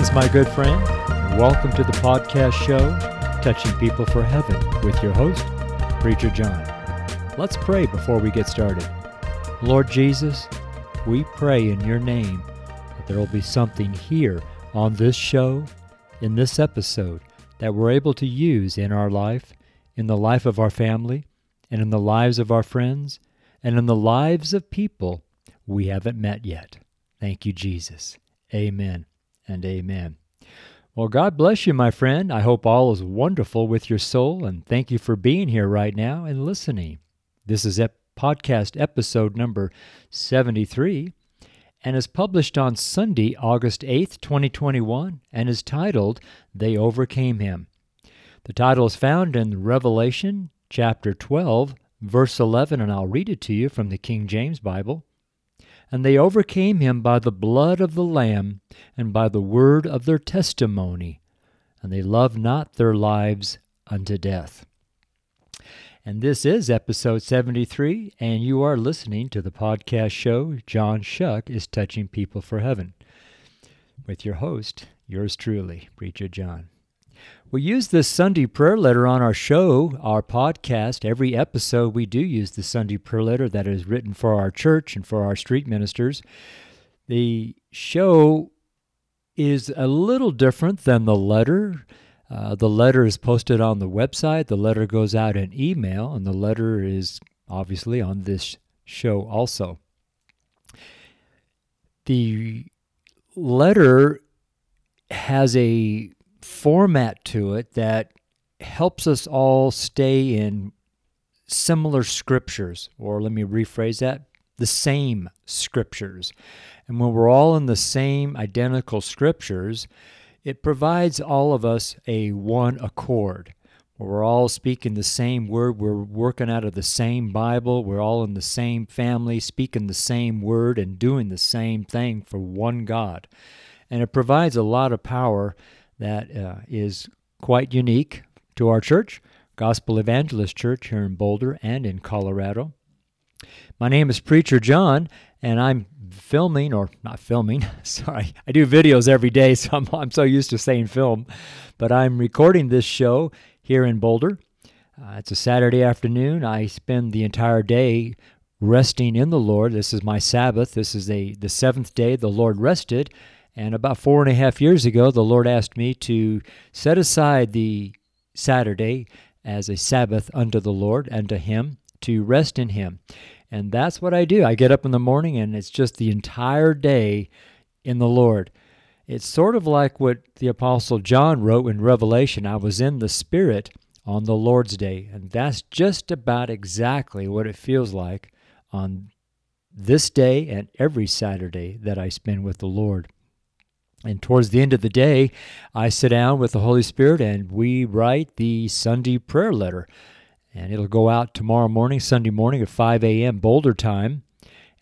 Greetings, my good friend. and Welcome to the podcast show, Touching People for Heaven, with your host, Preacher John. Let's pray before we get started. Lord Jesus, we pray in your name that there will be something here on this show, in this episode, that we're able to use in our life, in the life of our family, and in the lives of our friends, and in the lives of people we haven't met yet. Thank you, Jesus. Amen and amen. Well, God bless you, my friend. I hope all is wonderful with your soul, and thank you for being here right now and listening. This is ep- podcast episode number 73 and is published on Sunday, August 8th, 2021, and is titled They Overcame Him. The title is found in Revelation chapter 12, verse 11, and I'll read it to you from the King James Bible. And they overcame him by the blood of the Lamb and by the word of their testimony, and they loved not their lives unto death. And this is episode 73, and you are listening to the podcast show John Choque is Touching People for Heaven with your host, yours truly, Preacher John. We use this Sunday prayer letter on our show, our podcast. Every episode, we do use the Sunday prayer letter that is written for our church and for our street ministers. The show is a little different than the letter. Uh, the letter is posted on the website, the letter goes out in email, and the letter is obviously on this show also. The letter has a format to it that helps us all stay in similar scriptures, or let me rephrase that the same scriptures. And when we're all in the same identical scriptures, it provides all of us a one accord. We're all speaking the same word. We're working out of the same Bible. We're all in the same family, speaking the same word, and doing the same thing for one God. And it provides a lot of power that uh, is quite unique to our church, Gospel Evangelist Church here in Boulder and in Colorado. My name is Preacher John, and I'm filming, or not filming, sorry, I do videos every day, so I'm, I'm so used to saying film, but I'm recording this show here in Boulder. Uh, it's a Saturday afternoon. I spend the entire day resting in the Lord. This is my Sabbath. This is a, the seventh day the Lord rested, and about four and a half years ago, the Lord asked me to set aside the Saturday as a Sabbath unto the Lord and to Him to rest in Him. And that's what I do. I get up in the morning and it's just the entire day in the Lord. It's sort of like what the Apostle John wrote in Revelation I was in the Spirit on the Lord's Day. And that's just about exactly what it feels like on this day and every Saturday that I spend with the Lord. And towards the end of the day, I sit down with the Holy Spirit and we write the Sunday prayer letter. And it'll go out tomorrow morning, Sunday morning at 5 a.m. Boulder time.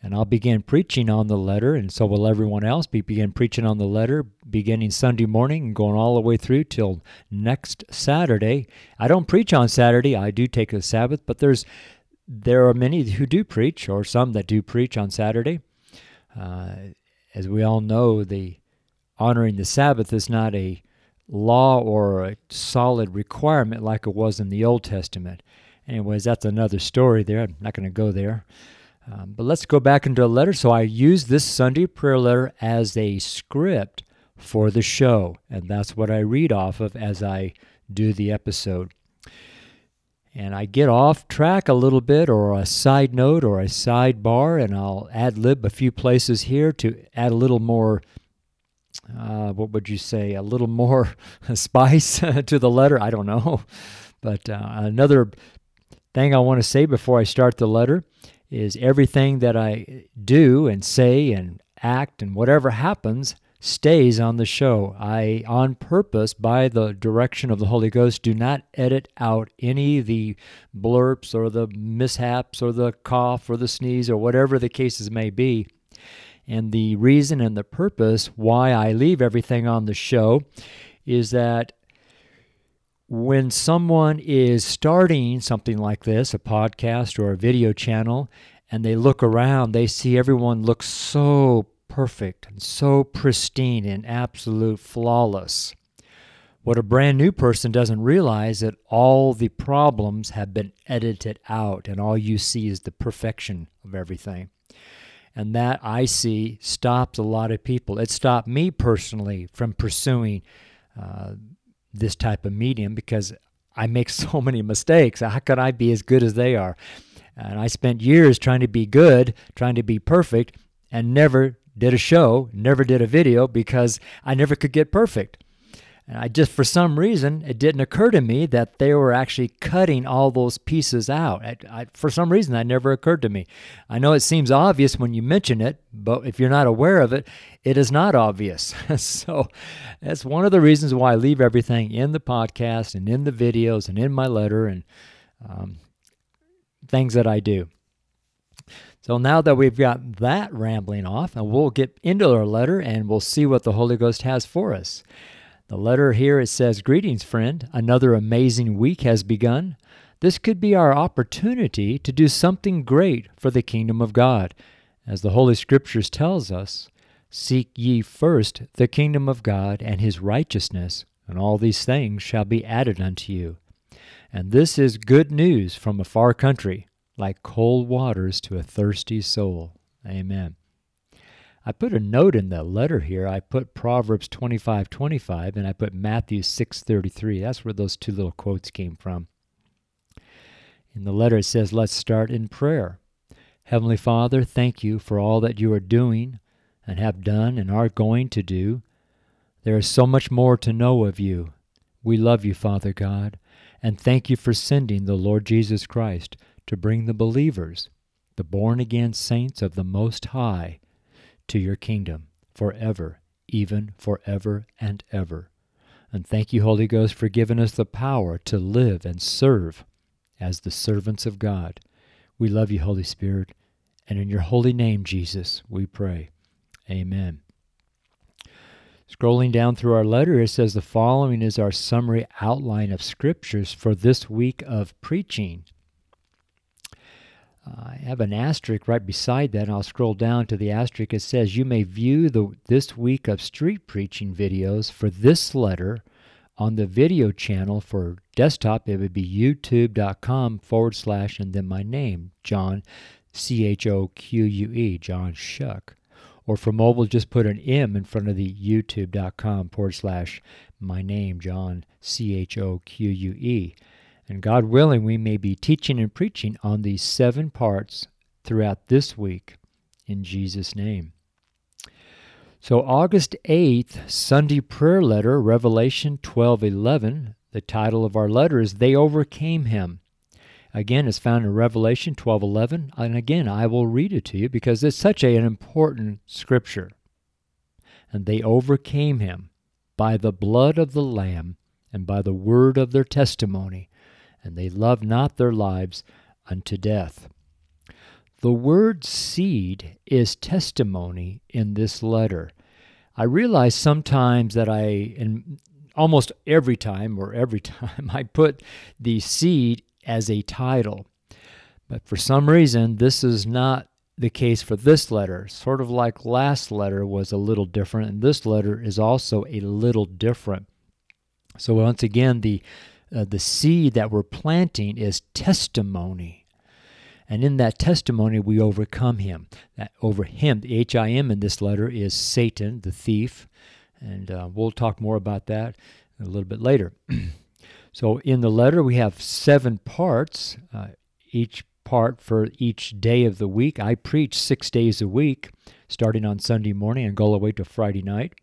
And I'll begin preaching on the letter, and so will everyone else. Be begin preaching on the letter beginning Sunday morning and going all the way through till next Saturday. I don't preach on Saturday. I do take a Sabbath, but there's there are many who do preach, or some that do preach on Saturday. Uh, as we all know, the honoring the Sabbath is not a law or a solid requirement like it was in the Old Testament. Anyways, that's another story there. I'm not going to go there. Um, but let's go back into a letter. So I use this Sunday prayer letter as a script for the show, and that's what I read off of as I do the episode. And I get off track a little bit, or a side note, or a sidebar, and I'll ad lib a few places here to add a little more uh, what would you say, a little more spice to the letter? I don't know. But uh, another thing I want to say before I start the letter is everything that I do and say and act and whatever happens stays on the show. I, on purpose, by the direction of the Holy Ghost, do not edit out any of the blurps or the mishaps or the cough or the sneeze or whatever the cases may be. And the reason and the purpose why I leave everything on the show is that when someone is starting something like this, a podcast or a video channel, and they look around, they see everyone looks so perfect and so pristine and absolute flawless. What a brand new person doesn't realize is that all the problems have been edited out and all you see is the perfection of everything. And that I see stops a lot of people. It stopped me personally from pursuing uh, this type of medium because I make so many mistakes. How could I be as good as they are? And I spent years trying to be good, trying to be perfect, and never did a show, never did a video because I never could get perfect. And I just, for some reason, it didn't occur to me that they were actually cutting all those pieces out. I, I, for some reason, that never occurred to me. I know it seems obvious when you mention it, but if you're not aware of it, it is not obvious. so that's one of the reasons why I leave everything in the podcast and in the videos and in my letter and um, things that I do. So now that we've got that rambling off, and we'll get into our letter and we'll see what the Holy Ghost has for us. The letter here it says, Greetings, friend. Another amazing week has begun. This could be our opportunity to do something great for the kingdom of God. As the Holy Scriptures tells us, Seek ye first the kingdom of God and his righteousness, and all these things shall be added unto you. And this is good news from a far country, like cold waters to a thirsty soul. Amen. I put a note in the letter here. I put Proverbs 25 25 and I put Matthew 6 33. That's where those two little quotes came from. In the letter, it says, Let's start in prayer. Heavenly Father, thank you for all that you are doing and have done and are going to do. There is so much more to know of you. We love you, Father God, and thank you for sending the Lord Jesus Christ to bring the believers, the born again saints of the Most High, to your kingdom forever, even forever and ever. And thank you, Holy Ghost, for giving us the power to live and serve as the servants of God. We love you, Holy Spirit. And in your holy name, Jesus, we pray. Amen. Scrolling down through our letter, it says the following is our summary outline of scriptures for this week of preaching. I have an asterisk right beside that, and I'll scroll down to the asterisk. It says, You may view the, this week of street preaching videos for this letter on the video channel for desktop. It would be youtube.com forward slash and then my name, John, C H O Q U E, John Choque. Or for mobile, just put an M in front of the youtube.com forward slash my name, John, C H O Q U E. And God willing, we may be teaching and preaching on these seven parts throughout this week in Jesus' name. So August 8th, Sunday prayer letter, Revelation 12:11. The title of our letter is They Overcame Him. Again, it's found in Revelation 12:11, and again, I will read it to you because it's such a, an important scripture. And they overcame him by the blood of the lamb and by the word of their testimony, and they love not their lives unto death. The word seed is testimony in this letter. I realize sometimes that I, in almost every time or every time, I put the seed as a title. But for some reason, this is not the case for this letter. Sort of like last letter was a little different, and this letter is also a little different. So once again, the uh, the seed that we're planting is testimony. And in that testimony, we overcome him. That over him, the H I M in this letter is Satan, the thief. And uh, we'll talk more about that a little bit later. so in the letter, we have seven parts, uh, each part for each day of the week. I preach six days a week, starting on Sunday morning and go all the way to Friday night.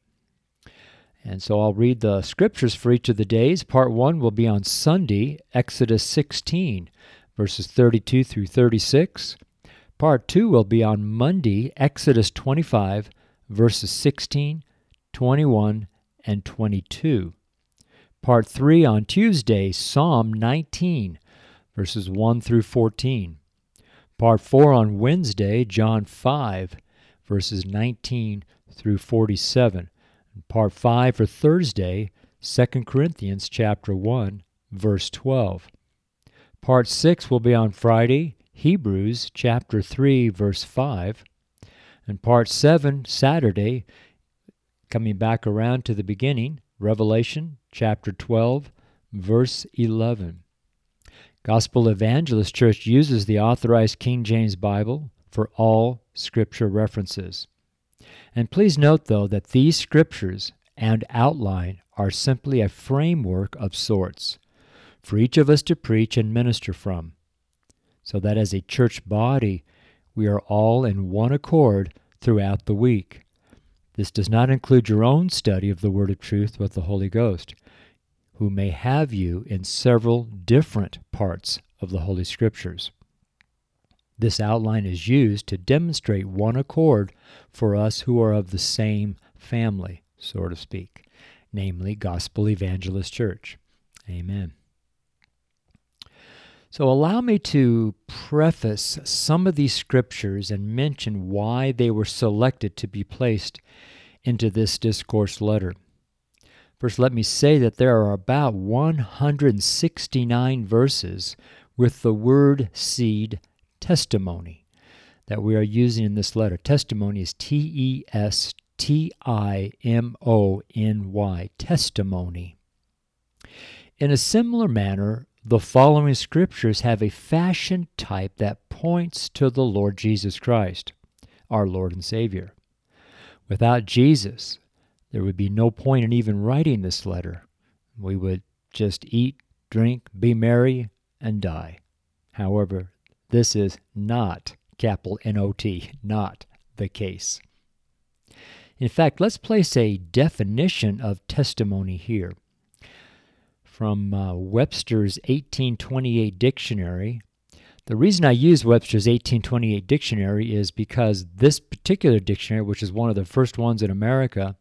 And so I'll read the scriptures for each of the days. Part one will be on Sunday, Exodus 16, verses 32 through 36. Part two will be on Monday, Exodus 25, verses 16, 21, and 22. Part three on Tuesday, Psalm 19, verses 1 through 14. Part four on Wednesday, John 5, verses 19 through 47. Part 5 for Thursday, 2 Corinthians chapter 1, verse 12. Part 6 will be on Friday, Hebrews chapter 3, verse 5. And part 7, Saturday, coming back around to the beginning, Revelation chapter 12, verse 11. Gospel Evangelist Church uses the authorized King James Bible for all scripture references. And please note, though, that these scriptures and outline are simply a framework of sorts for each of us to preach and minister from, so that as a church body, we are all in one accord throughout the week. This does not include your own study of the Word of Truth with the Holy Ghost, who may have you in several different parts of the Holy Scriptures. This outline is used to demonstrate one accord for us who are of the same family, so to speak, namely Gospel Evangelist Church. Amen. So, allow me to preface some of these scriptures and mention why they were selected to be placed into this discourse letter. First, let me say that there are about 169 verses with the word seed testimony that we are using in this letter. Testimony is T E S T I M O N Y, testimony. In a similar manner, the following scriptures have a fashion type that points to the Lord Jesus Christ, our Lord and Savior. Without Jesus, there would be no point in even writing this letter. We would just eat, drink, be merry, and die. However, this is not, capital N O T, not the case. In fact, let's place a definition of testimony here. From uh, Webster's 1828 dictionary, the reason I use Webster's 1828 dictionary is because this particular dictionary, which is one of the first ones in America,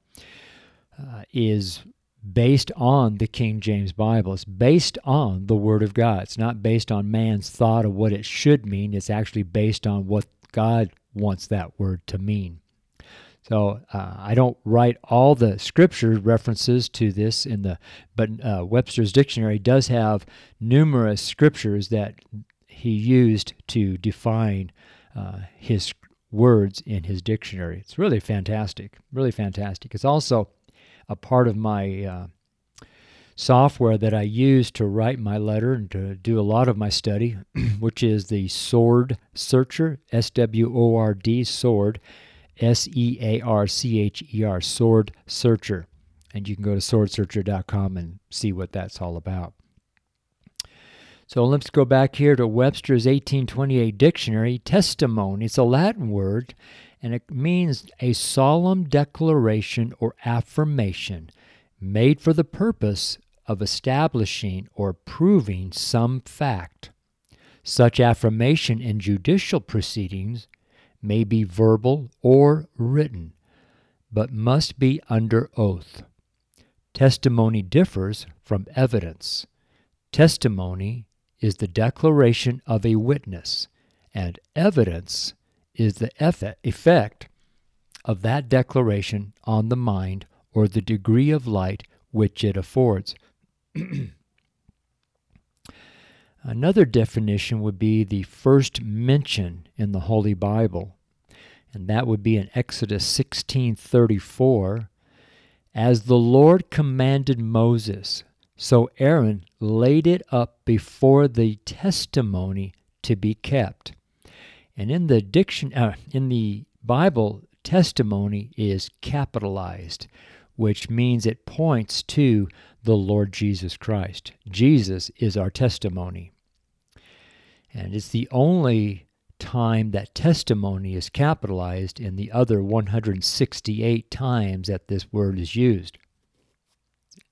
uh, is based on the King James Bible. It's based on the Word of God. It's not based on man's thought of what it should mean. It's actually based on what God wants that word to mean. So uh, I don't write all the scripture references to this in the, but uh, Webster's dictionary does have numerous scriptures that he used to define uh, his words in his dictionary. It's really fantastic, really fantastic. It's also a part of my uh, software that I use to write my letter and to do a lot of my study, which is the Sword Searcher, S W O R D, Sword, S E A R C H E R, Sword Searcher. And you can go to swordsearcher.com and see what that's all about. So let's go back here to Webster's 1828 dictionary. Testimony, it's a Latin word, and it means a solemn declaration or affirmation made for the purpose of establishing or proving some fact. Such affirmation in judicial proceedings may be verbal or written, but must be under oath. Testimony differs from evidence. Testimony is the declaration of a witness, and evidence is the effect of that declaration on the mind or the degree of light which it affords. Another definition would be the first mention in the Holy Bible, and that would be in Exodus 16:34, as the Lord commanded Moses, so Aaron laid it up before the testimony to be kept. And in the diction, uh, in the Bible, testimony is capitalized, which means it points to the Lord Jesus Christ. Jesus is our testimony. And it's the only time that testimony is capitalized in the other 168 times that this word is used.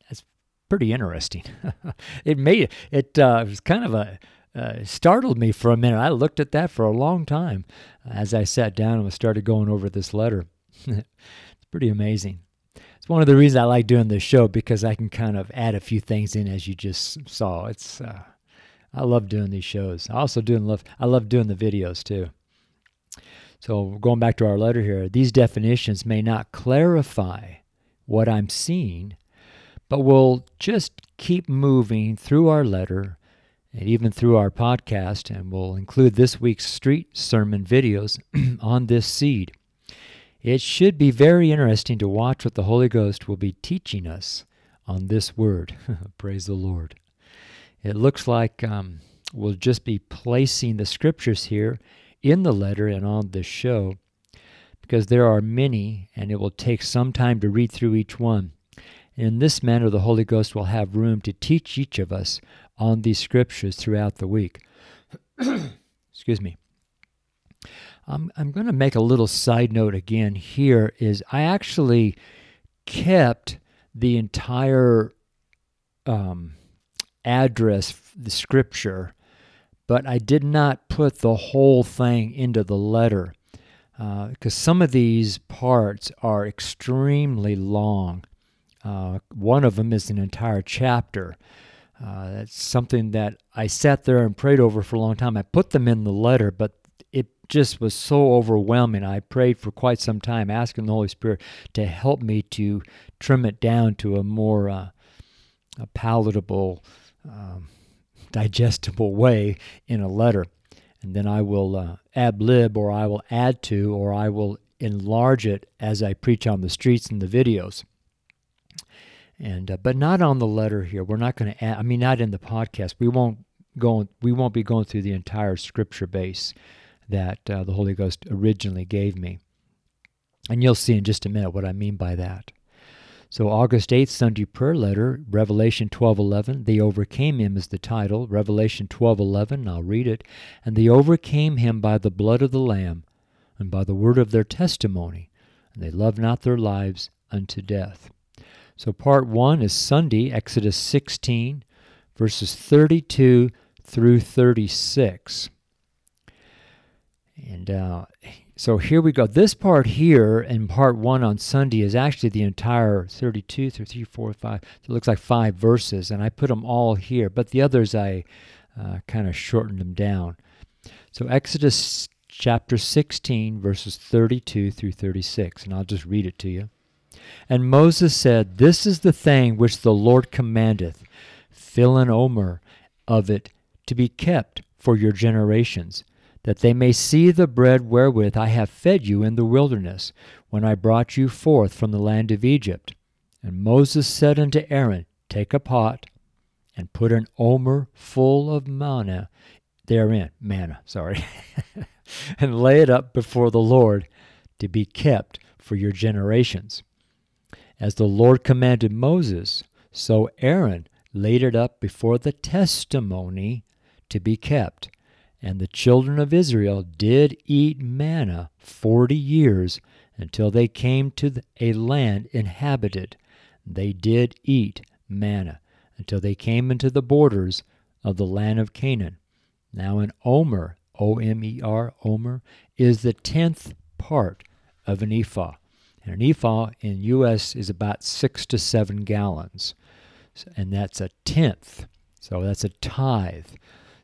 That's pretty interesting. it made it uh, was kind of a uh, startled me for a minute. I looked at that for a long time as I sat down and started going over this letter. it's pretty amazing. It's one of the reasons I like doing this show because I can kind of add a few things in as you just saw. It's uh, I love doing these shows. I also doing love I love doing the videos too. So going back to our letter here, these definitions may not clarify what I'm seeing, but we'll just keep moving through our letter and even through our podcast, and we'll include this week's street sermon videos on this seed. It should be very interesting to watch what the Holy Ghost will be teaching us on this word. Praise the Lord. It looks like um, we'll just be placing the scriptures here in the letter and on this show because there are many and it will take some time to read through each one. In this manner, the Holy Ghost will have room to teach each of us on these scriptures throughout the week. Excuse me. I'm, I'm going to make a little side note again here is I actually kept the entire um, address, the scripture, but I did not put the whole thing into the letter because uh, some of these parts are extremely long. Uh, one of them is an entire chapter. Uh, that's something that I sat there and prayed over for a long time. I put them in the letter, but it just was so overwhelming. I prayed for quite some time, asking the Holy Spirit to help me to trim it down to a more uh, a palatable, um, digestible way in a letter. And then I will uh, lib, or I will add to, or I will enlarge it as I preach on the streets and the videos and uh, but not on the letter here. We're not going to. I mean, not in the podcast. We won't go. We won't be going through the entire scripture base that uh, the Holy Ghost originally gave me, and you'll see in just a minute what I mean by that. So August 8th, Sunday prayer letter, Revelation 12:11. They overcame him is the title. Revelation 12:11. I'll read it. And they overcame him by the blood of the Lamb, and by the word of their testimony, and they loved not their lives unto death. So, part one is Sunday, Exodus 16, verses 32 through 36. And uh, so here we go. This part here in part one on Sunday is actually the entire 32 through 3, 4, 5. So it looks like five verses, and I put them all here, but the others I uh, kind of shortened them down. So Exodus chapter 16, verses 32 through 36, and I'll just read it to you. And Moses said, This is the thing which the Lord commandeth, fill an omer of it to be kept for your generations, that they may see the bread wherewith I have fed you in the wilderness, when I brought you forth from the land of Egypt. And Moses said unto Aaron, Take a pot, and put an omer full of manna therein, manna, sorry, and lay it up before the Lord to be kept for your generations. As the Lord commanded Moses, so Aaron laid it up before the testimony to be kept. And the children of Israel did eat manna forty years until they came to a land inhabited. They did eat manna until they came into the borders of the land of Canaan. Now, an omer, O M E R, omer, is the tenth part of an ephah. And an ephah in U.S. is about six to seven gallons, and that's a tenth. So that's a tithe.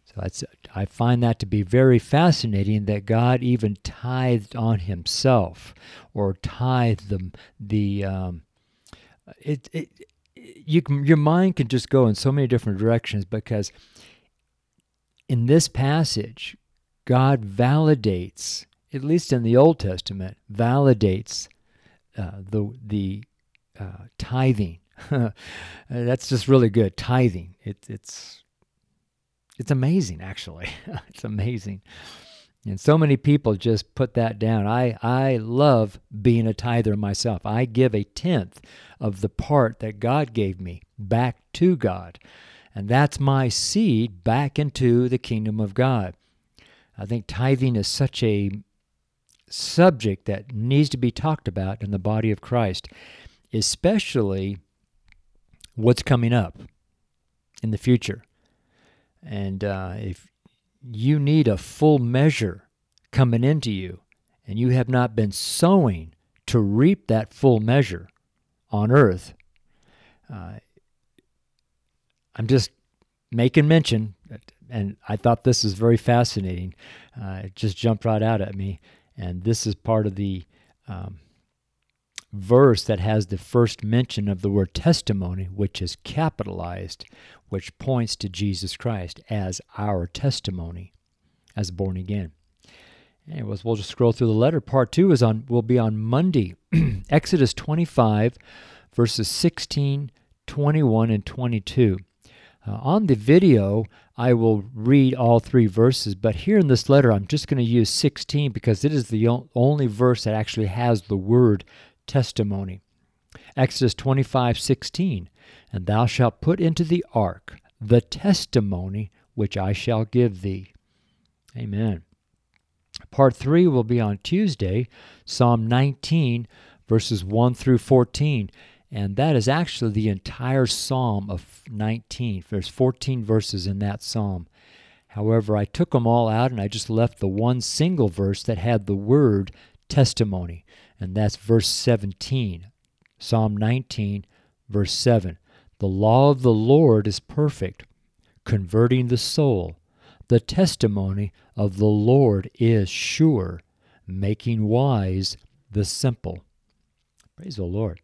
So that's I find that to be very fascinating that God even tithed on Himself, or tithed the the um, it it you can, your mind can just go in so many different directions because in this passage, God validates, at least in the Old Testament, validates uh, the the uh, tithing. That's just really good. Tithing. It, it's it's amazing, actually. it's amazing. And so many people just put that down. I, I love being a tither myself. I give a tenth of the part that God gave me back to God. And that's my seed back into the kingdom of God. I think tithing is such a subject that needs to be talked about in the body of Christ, especially what's coming up in the future. And uh, if you need a full measure coming into you, and you have not been sowing to reap that full measure on earth, uh, I'm just making mention, and I thought this is very fascinating. Uh, it just jumped right out at me. And this is part of the um, verse that has the first mention of the word testimony, which is capitalized, which points to Jesus Christ as our testimony as born again. Anyways, we'll just scroll through the letter. Part two is on will be on Monday, Exodus 25, verses 16, 21, and 22. Uh, on the video, I will read all three verses, but here in this letter, I'm just going to use 16 because it is the only verse that actually has the word testimony. Exodus 25, 16. And thou shalt put into the ark the testimony which I shall give thee. Amen. Part 3 will be on Tuesday, Psalm 19, verses 1 through 14. And that is actually the entire Psalm of 19. There's 14 verses in that Psalm. However, I took them all out and I just left the one single verse that had the word testimony, and that's verse 17. Psalm 19, verse 7. The law of the Lord is perfect, converting the soul. The testimony of the Lord is sure, making wise the simple. Praise the Lord.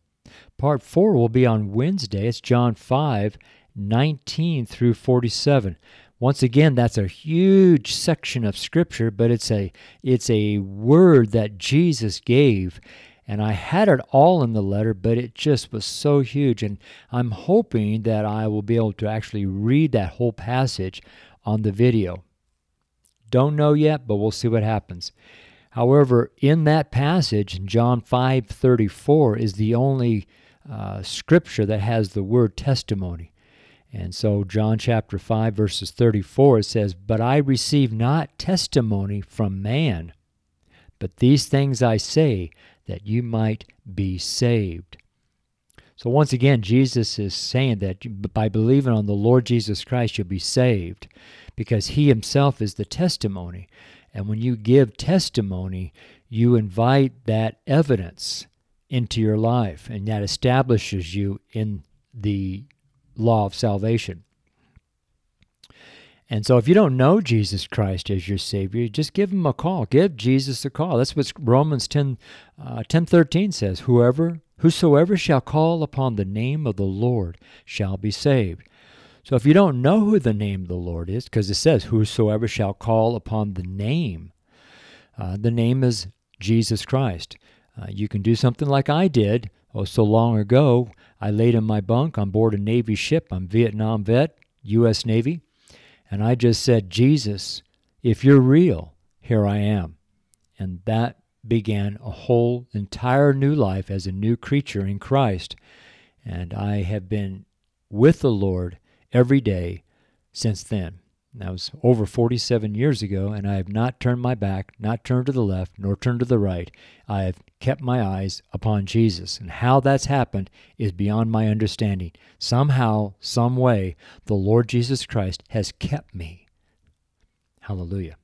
Part 4 will be on Wednesday. It's John 5, 19 through 47. Once again, that's a huge section of scripture, but it's a it's a word that Jesus gave. And I had it all in the letter, but it just was so huge. And I'm hoping that I will be able to actually read that whole passage on the video. Don't know yet, but we'll see what happens. However, in that passage, John 5:34 is the only uh, scripture that has the word testimony. And so, John chapter 5, verses 34, it says, But I receive not testimony from man, but these things I say, that you might be saved. So, once again, Jesus is saying that by believing on the Lord Jesus Christ, you'll be saved because he himself is the testimony. And when you give testimony, you invite that evidence into your life, and that establishes you in the law of salvation. And so if you don't know Jesus Christ as your Savior, just give him a call. Give Jesus a call. That's what Romans 10, uh, 10 13 says. Whoever, whosoever shall call upon the name of the Lord shall be saved. So if you don't know who the name of the Lord is, because it says, Whosoever shall call upon the name, uh, the name is Jesus Christ. Uh, you can do something like I did oh so long ago. I laid in my bunk on board a Navy ship. I'm Vietnam vet, U.S. Navy, and I just said, Jesus, if you're real, here I am. And that began a whole entire new life as a new creature in Christ. And I have been with the Lord every day since then. That was over 47 years ago, and I have not turned my back, not turned to the left, nor turned to the right. I have kept my eyes upon Jesus. And how that's happened is beyond my understanding. Somehow, some way, the Lord Jesus Christ has kept me. Hallelujah.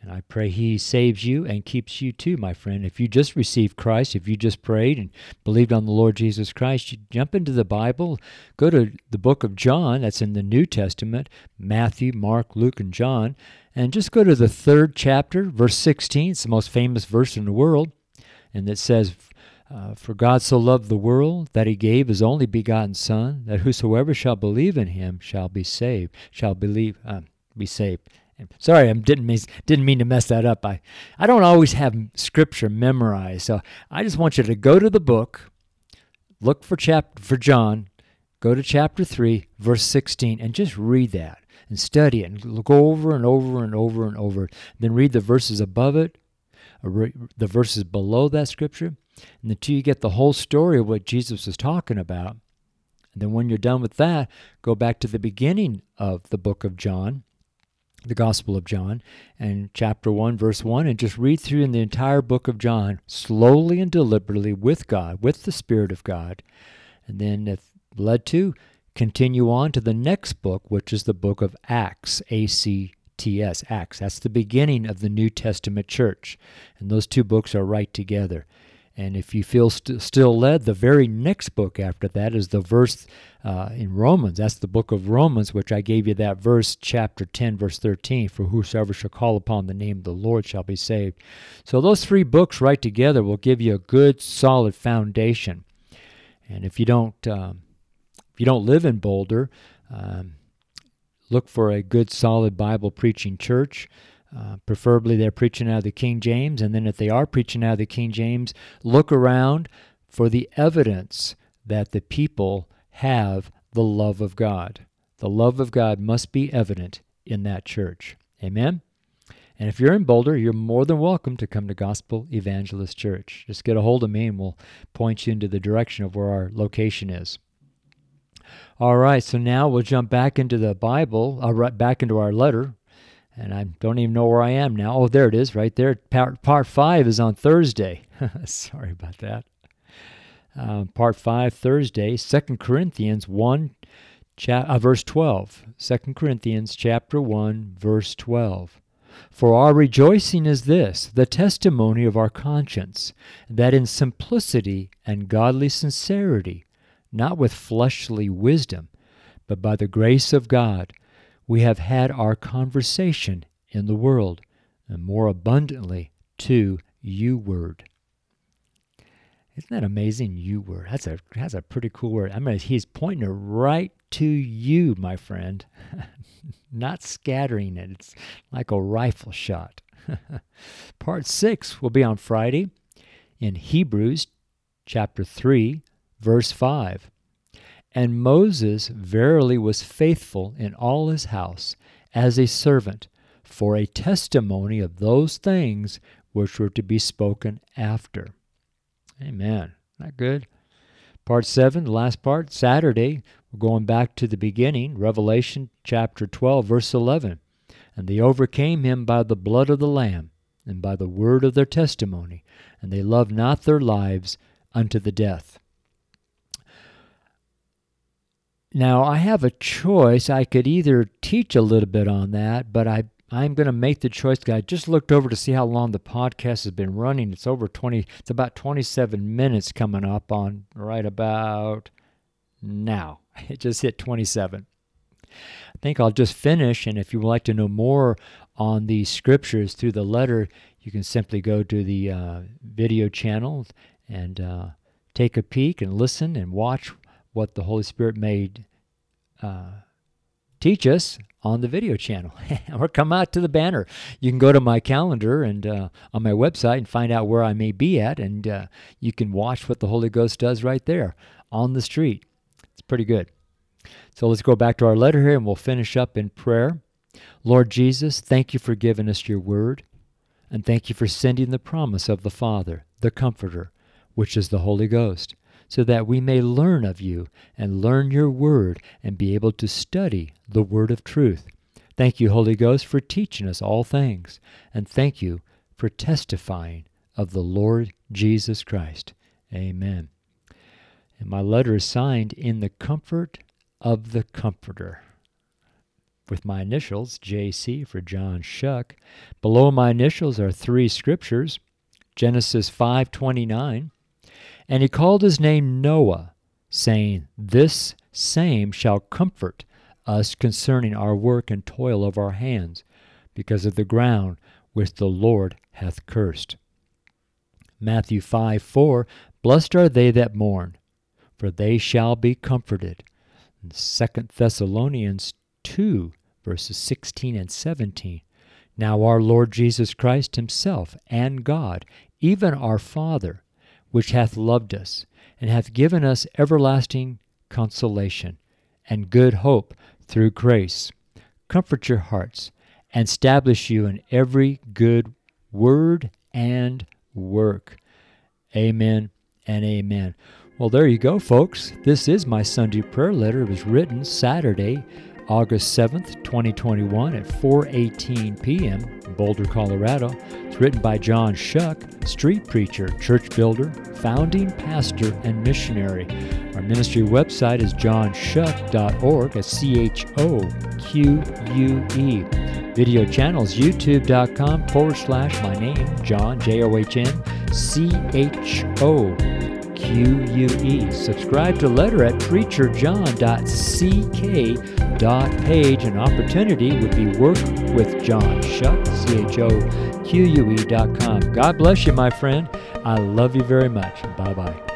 And I pray He saves you and keeps you too, my friend. If you just received Christ, if you just prayed and believed on the Lord Jesus Christ, you jump into the Bible, go to the book of John, that's in the New Testament Matthew, Mark, Luke, and John, and just go to the third chapter, verse 16. It's the most famous verse in the world. And it says, uh, For God so loved the world that he gave his only begotten Son, that whosoever shall believe in him shall be saved, shall believe, uh, be saved. Sorry, I didn't mean, didn't mean to mess that up. I, I don't always have scripture memorized, so I just want you to go to the book, look for chapter for John, go to chapter three, verse sixteen, and just read that and study it and go over and over and over and over. Then read the verses above it, the verses below that scripture, and until you get the whole story of what Jesus was talking about. And then when you're done with that, go back to the beginning of the book of John the Gospel of John and chapter 1, verse 1, and just read through in the entire book of John slowly and deliberately with God, with the Spirit of God. And then, if led to, continue on to the next book, which is the book of Acts, A C T S, Acts. That's the beginning of the New Testament church. And those two books are right together. And if you feel st- still led, the very next book after that is the verse uh, in Romans. That's the book of Romans, which I gave you that verse, chapter 10, verse 13 For whosoever shall call upon the name of the Lord shall be saved. So those three books right together will give you a good, solid foundation. And if you don't, um, if you don't live in Boulder, um, look for a good, solid Bible preaching church. Uh, preferably, they're preaching out of the King James, and then if they are preaching out of the King James, look around for the evidence that the people have the love of God. The love of God must be evident in that church. Amen? And if you're in Boulder, you're more than welcome to come to Gospel Evangelist Church. Just get a hold of me and we'll point you into the direction of where our location is. All right, so now we'll jump back into the Bible, uh, back into our letter. And I don't even know where I am now. Oh, there it is, right there. Part, part five is on Thursday. Sorry about that. Uh, part five, Thursday, Second Corinthians 1, cha- uh, verse 12. 2 Corinthians chapter 1, verse 12. For our rejoicing is this, the testimony of our conscience, that in simplicity and godly sincerity, not with fleshly wisdom, but by the grace of God, we have had our conversation in the world, and more abundantly to you word. Isn't that amazing? You word. That's a that's a pretty cool word. I mean, he's pointing it right to you, my friend, not scattering it. It's like a rifle shot. Part six will be on Friday in Hebrews chapter three, verse 5. And Moses verily was faithful in all his house as a servant for a testimony of those things which were to be spoken after. Amen. Not good. Part 7, the last part, Saturday, we're going back to the beginning, Revelation chapter 12, verse 11. And they overcame him by the blood of the Lamb and by the word of their testimony, and they loved not their lives unto the death. Now, I have a choice. I could either teach a little bit on that, but I, I'm going to make the choice. I just looked over to see how long the podcast has been running. It's over 20, it's about 27 minutes coming up on right about now. It just hit 27. I think I'll just finish, and if you would like to know more on the scriptures through the letter, you can simply go to the uh, video channel and uh, take a peek and listen and watch what the Holy Spirit made uh, teach us on the video channel or come out to the banner. You can go to my calendar and uh, on my website and find out where I may be at, and uh, you can watch what the Holy Ghost does right there on the street. It's pretty good. So let's go back to our letter here and we'll finish up in prayer. Lord Jesus, thank you for giving us your word, and thank you for sending the promise of the Father, the Comforter, which is the Holy Ghost so that we may learn of you and learn your word and be able to study the word of truth. Thank you, Holy Ghost, for teaching us all things, and thank you for testifying of the Lord Jesus Christ. Amen. And my letter is signed in the comfort of the Comforter. With my initials, JC for John Choque. Below my initials are three scriptures Genesis 5:29, and he called his name Noah, saying, This same shall comfort us concerning our work and toil of our hands, because of the ground which the Lord hath cursed. Matthew 5 4 Blessed are they that mourn, for they shall be comforted. 2 Thessalonians 2 verses 16 and 17. Now our Lord Jesus Christ Himself and God, even our Father, which hath loved us, and hath given us everlasting consolation and good hope through grace. Comfort your hearts and establish you in every good word and work. Amen and amen. Well, there you go, folks. This is my Sunday prayer letter. It was written Saturday, August 7th, 2021 at 4:18 p.m. in Boulder, Colorado. It's written by John Choque, street preacher, church builder, founding pastor, and missionary. Our ministry website is johnchoque.org, a C H O Q U E. Video channels youtube.com forward slash my name, John, J O H N C H O Q U E. Subscribe to letter at preacherjohn.ck.page. An opportunity would be work with John Choque, C H O Q U E dot com. God bless you, my friend. I love you very much. Bye bye.